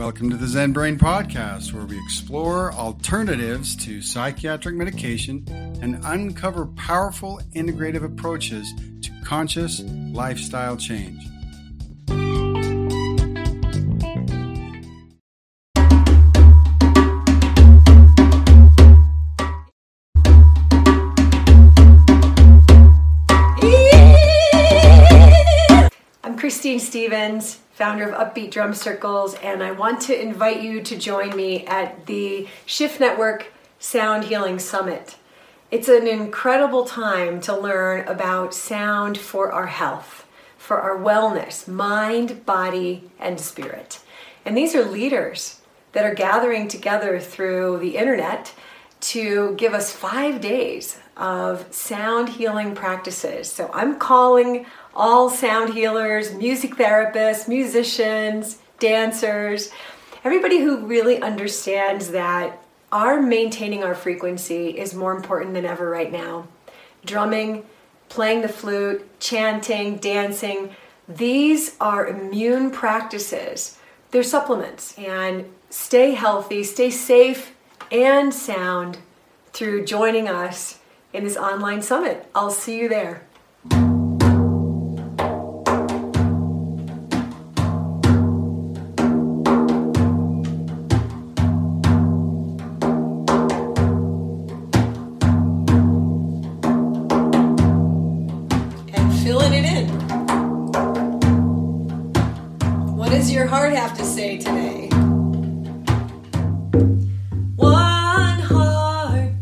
Welcome to the Zen Brain Podcast, where we explore alternatives to psychiatric medication and uncover powerful integrative approaches to conscious lifestyle change. I'm Christine Stevens, founder of Upbeat Drum Circles, and I want to invite you to join me at the Shift Network Sound Healing Summit. It's an incredible time to learn about sound for our health, for our wellness, mind, body, and spirit. And these are leaders that are gathering together through the internet to give us five days of sound healing practices. So I'm calling all sound healers, music therapists, musicians, dancers, everybody who really understands that our maintaining our frequency is more important than ever right now. Drumming, playing the flute, chanting, dancing, these are immune practices. They're supplements. And stay healthy, stay safe and sound through joining us in this online summit. I'll see you there. In. What does your heart have to say today? One heartbeat.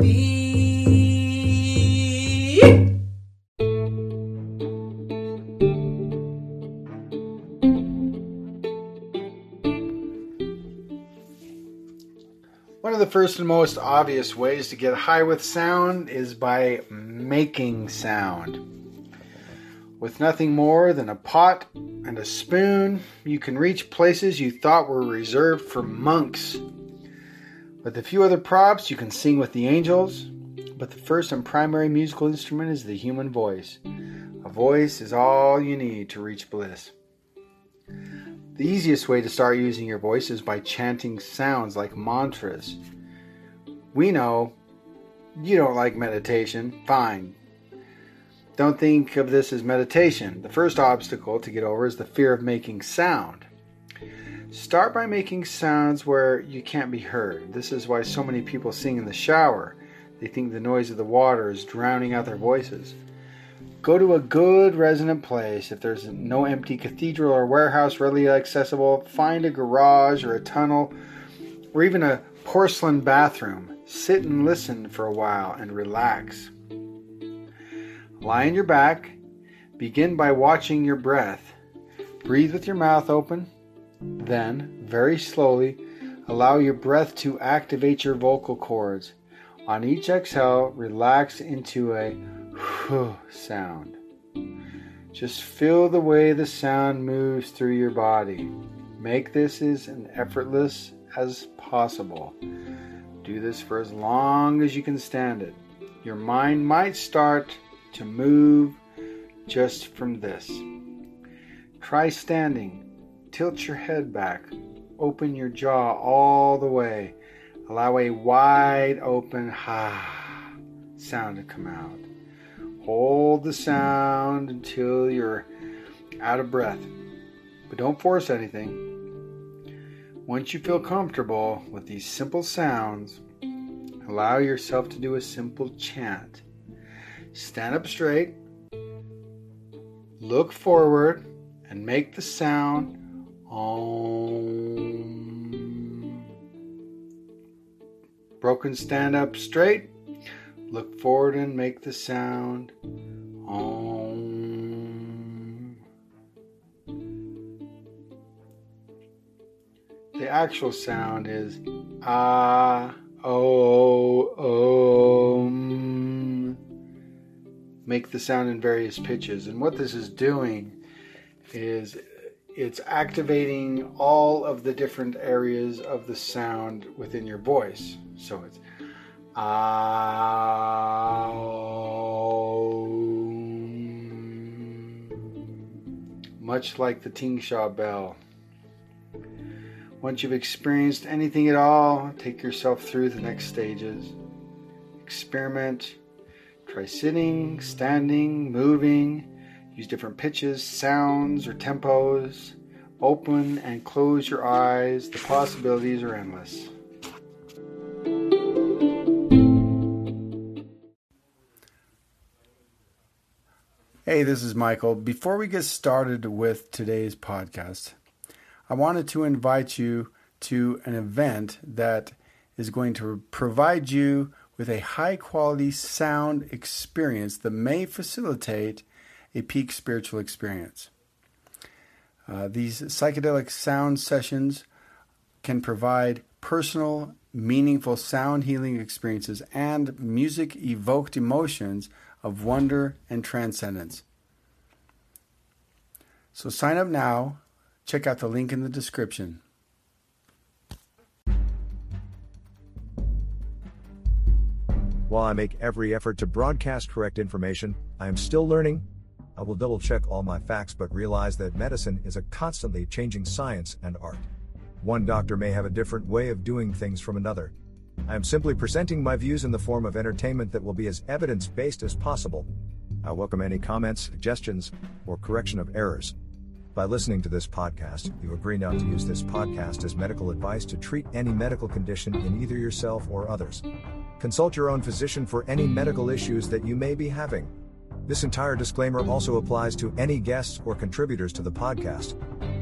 One of the first and most obvious ways to get high with sound is by making sound. With nothing more than a pot and a spoon, you can reach places you thought were reserved for monks. With a few other props, you can sing with the angels, but the first and primary musical instrument is the human voice. A voice is all you need to reach bliss. The easiest way to start using your voice is by chanting sounds like mantras. We know you don't like meditation. Fine. Don't think of this as meditation. The first obstacle to get over is the fear of making sound. Start by making sounds where you can't be heard. This is why so many people sing in the shower. They think the noise of the water is drowning out their voices. Go to a good resonant place. If there's no empty cathedral or warehouse readily accessible, find a garage or a tunnel or even a porcelain bathroom. Sit and listen for a while and relax. Lie on your back. Begin by watching your breath. Breathe with your mouth open. Then, very slowly, allow your breath to activate your vocal cords. On each exhale, relax into a sound. Just feel the way the sound moves through your body. Make this as effortless as possible. Do this for as long as you can stand it. Your mind might start to move just from this. Try standing. Tilt your head back. Open your jaw all the way. Allow a wide open ha sound to come out. Hold the sound until you're out of breath, but don't force anything. Once you feel comfortable with these simple sounds, allow yourself to do a simple chant. Stand up straight, look forward, and make the sound Om. Broken stand up straight. Look forward and make the sound Om. The actual sound is Ah Oh, Om. Make the sound in various pitches. And what this is doing is it's activating all of the different areas of the sound within your voice. So it's Aum. much like the Ting Sha bell. Once you've experienced anything at all, take yourself through the next stages. Experiment. Try sitting, standing, moving. Use different pitches, sounds, or tempos. Open and close your eyes. The possibilities are endless. Hey, this is Michael. Before we get started with today's podcast, I wanted to invite you to an event that is going to provide you with a high quality sound experience that may facilitate a peak spiritual experience. Uh, these psychedelic sound sessions can provide personal, meaningful sound healing experiences and music evoked emotions of wonder and transcendence. So sign up now. Check out the link in the description. While I make every effort to broadcast correct information, I am still learning. I will double check all my facts but realize that medicine is a constantly changing science and art. One doctor may have a different way of doing things from another. I am simply presenting my views in the form of entertainment that will be as evidence based as possible. I welcome any comments, suggestions, or correction of errors. By listening to this podcast, you agree not to use this podcast as medical advice to treat any medical condition in either yourself or others. Consult your own physician for any medical issues that you may be having. This entire disclaimer also applies to any guests or contributors to the podcast.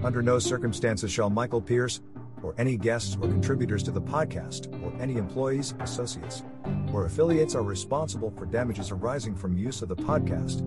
Under no circumstances shall Michael Pierce, or any guests or contributors to the podcast, or any employees, associates, or affiliates are responsible for damages arising from use of the podcast.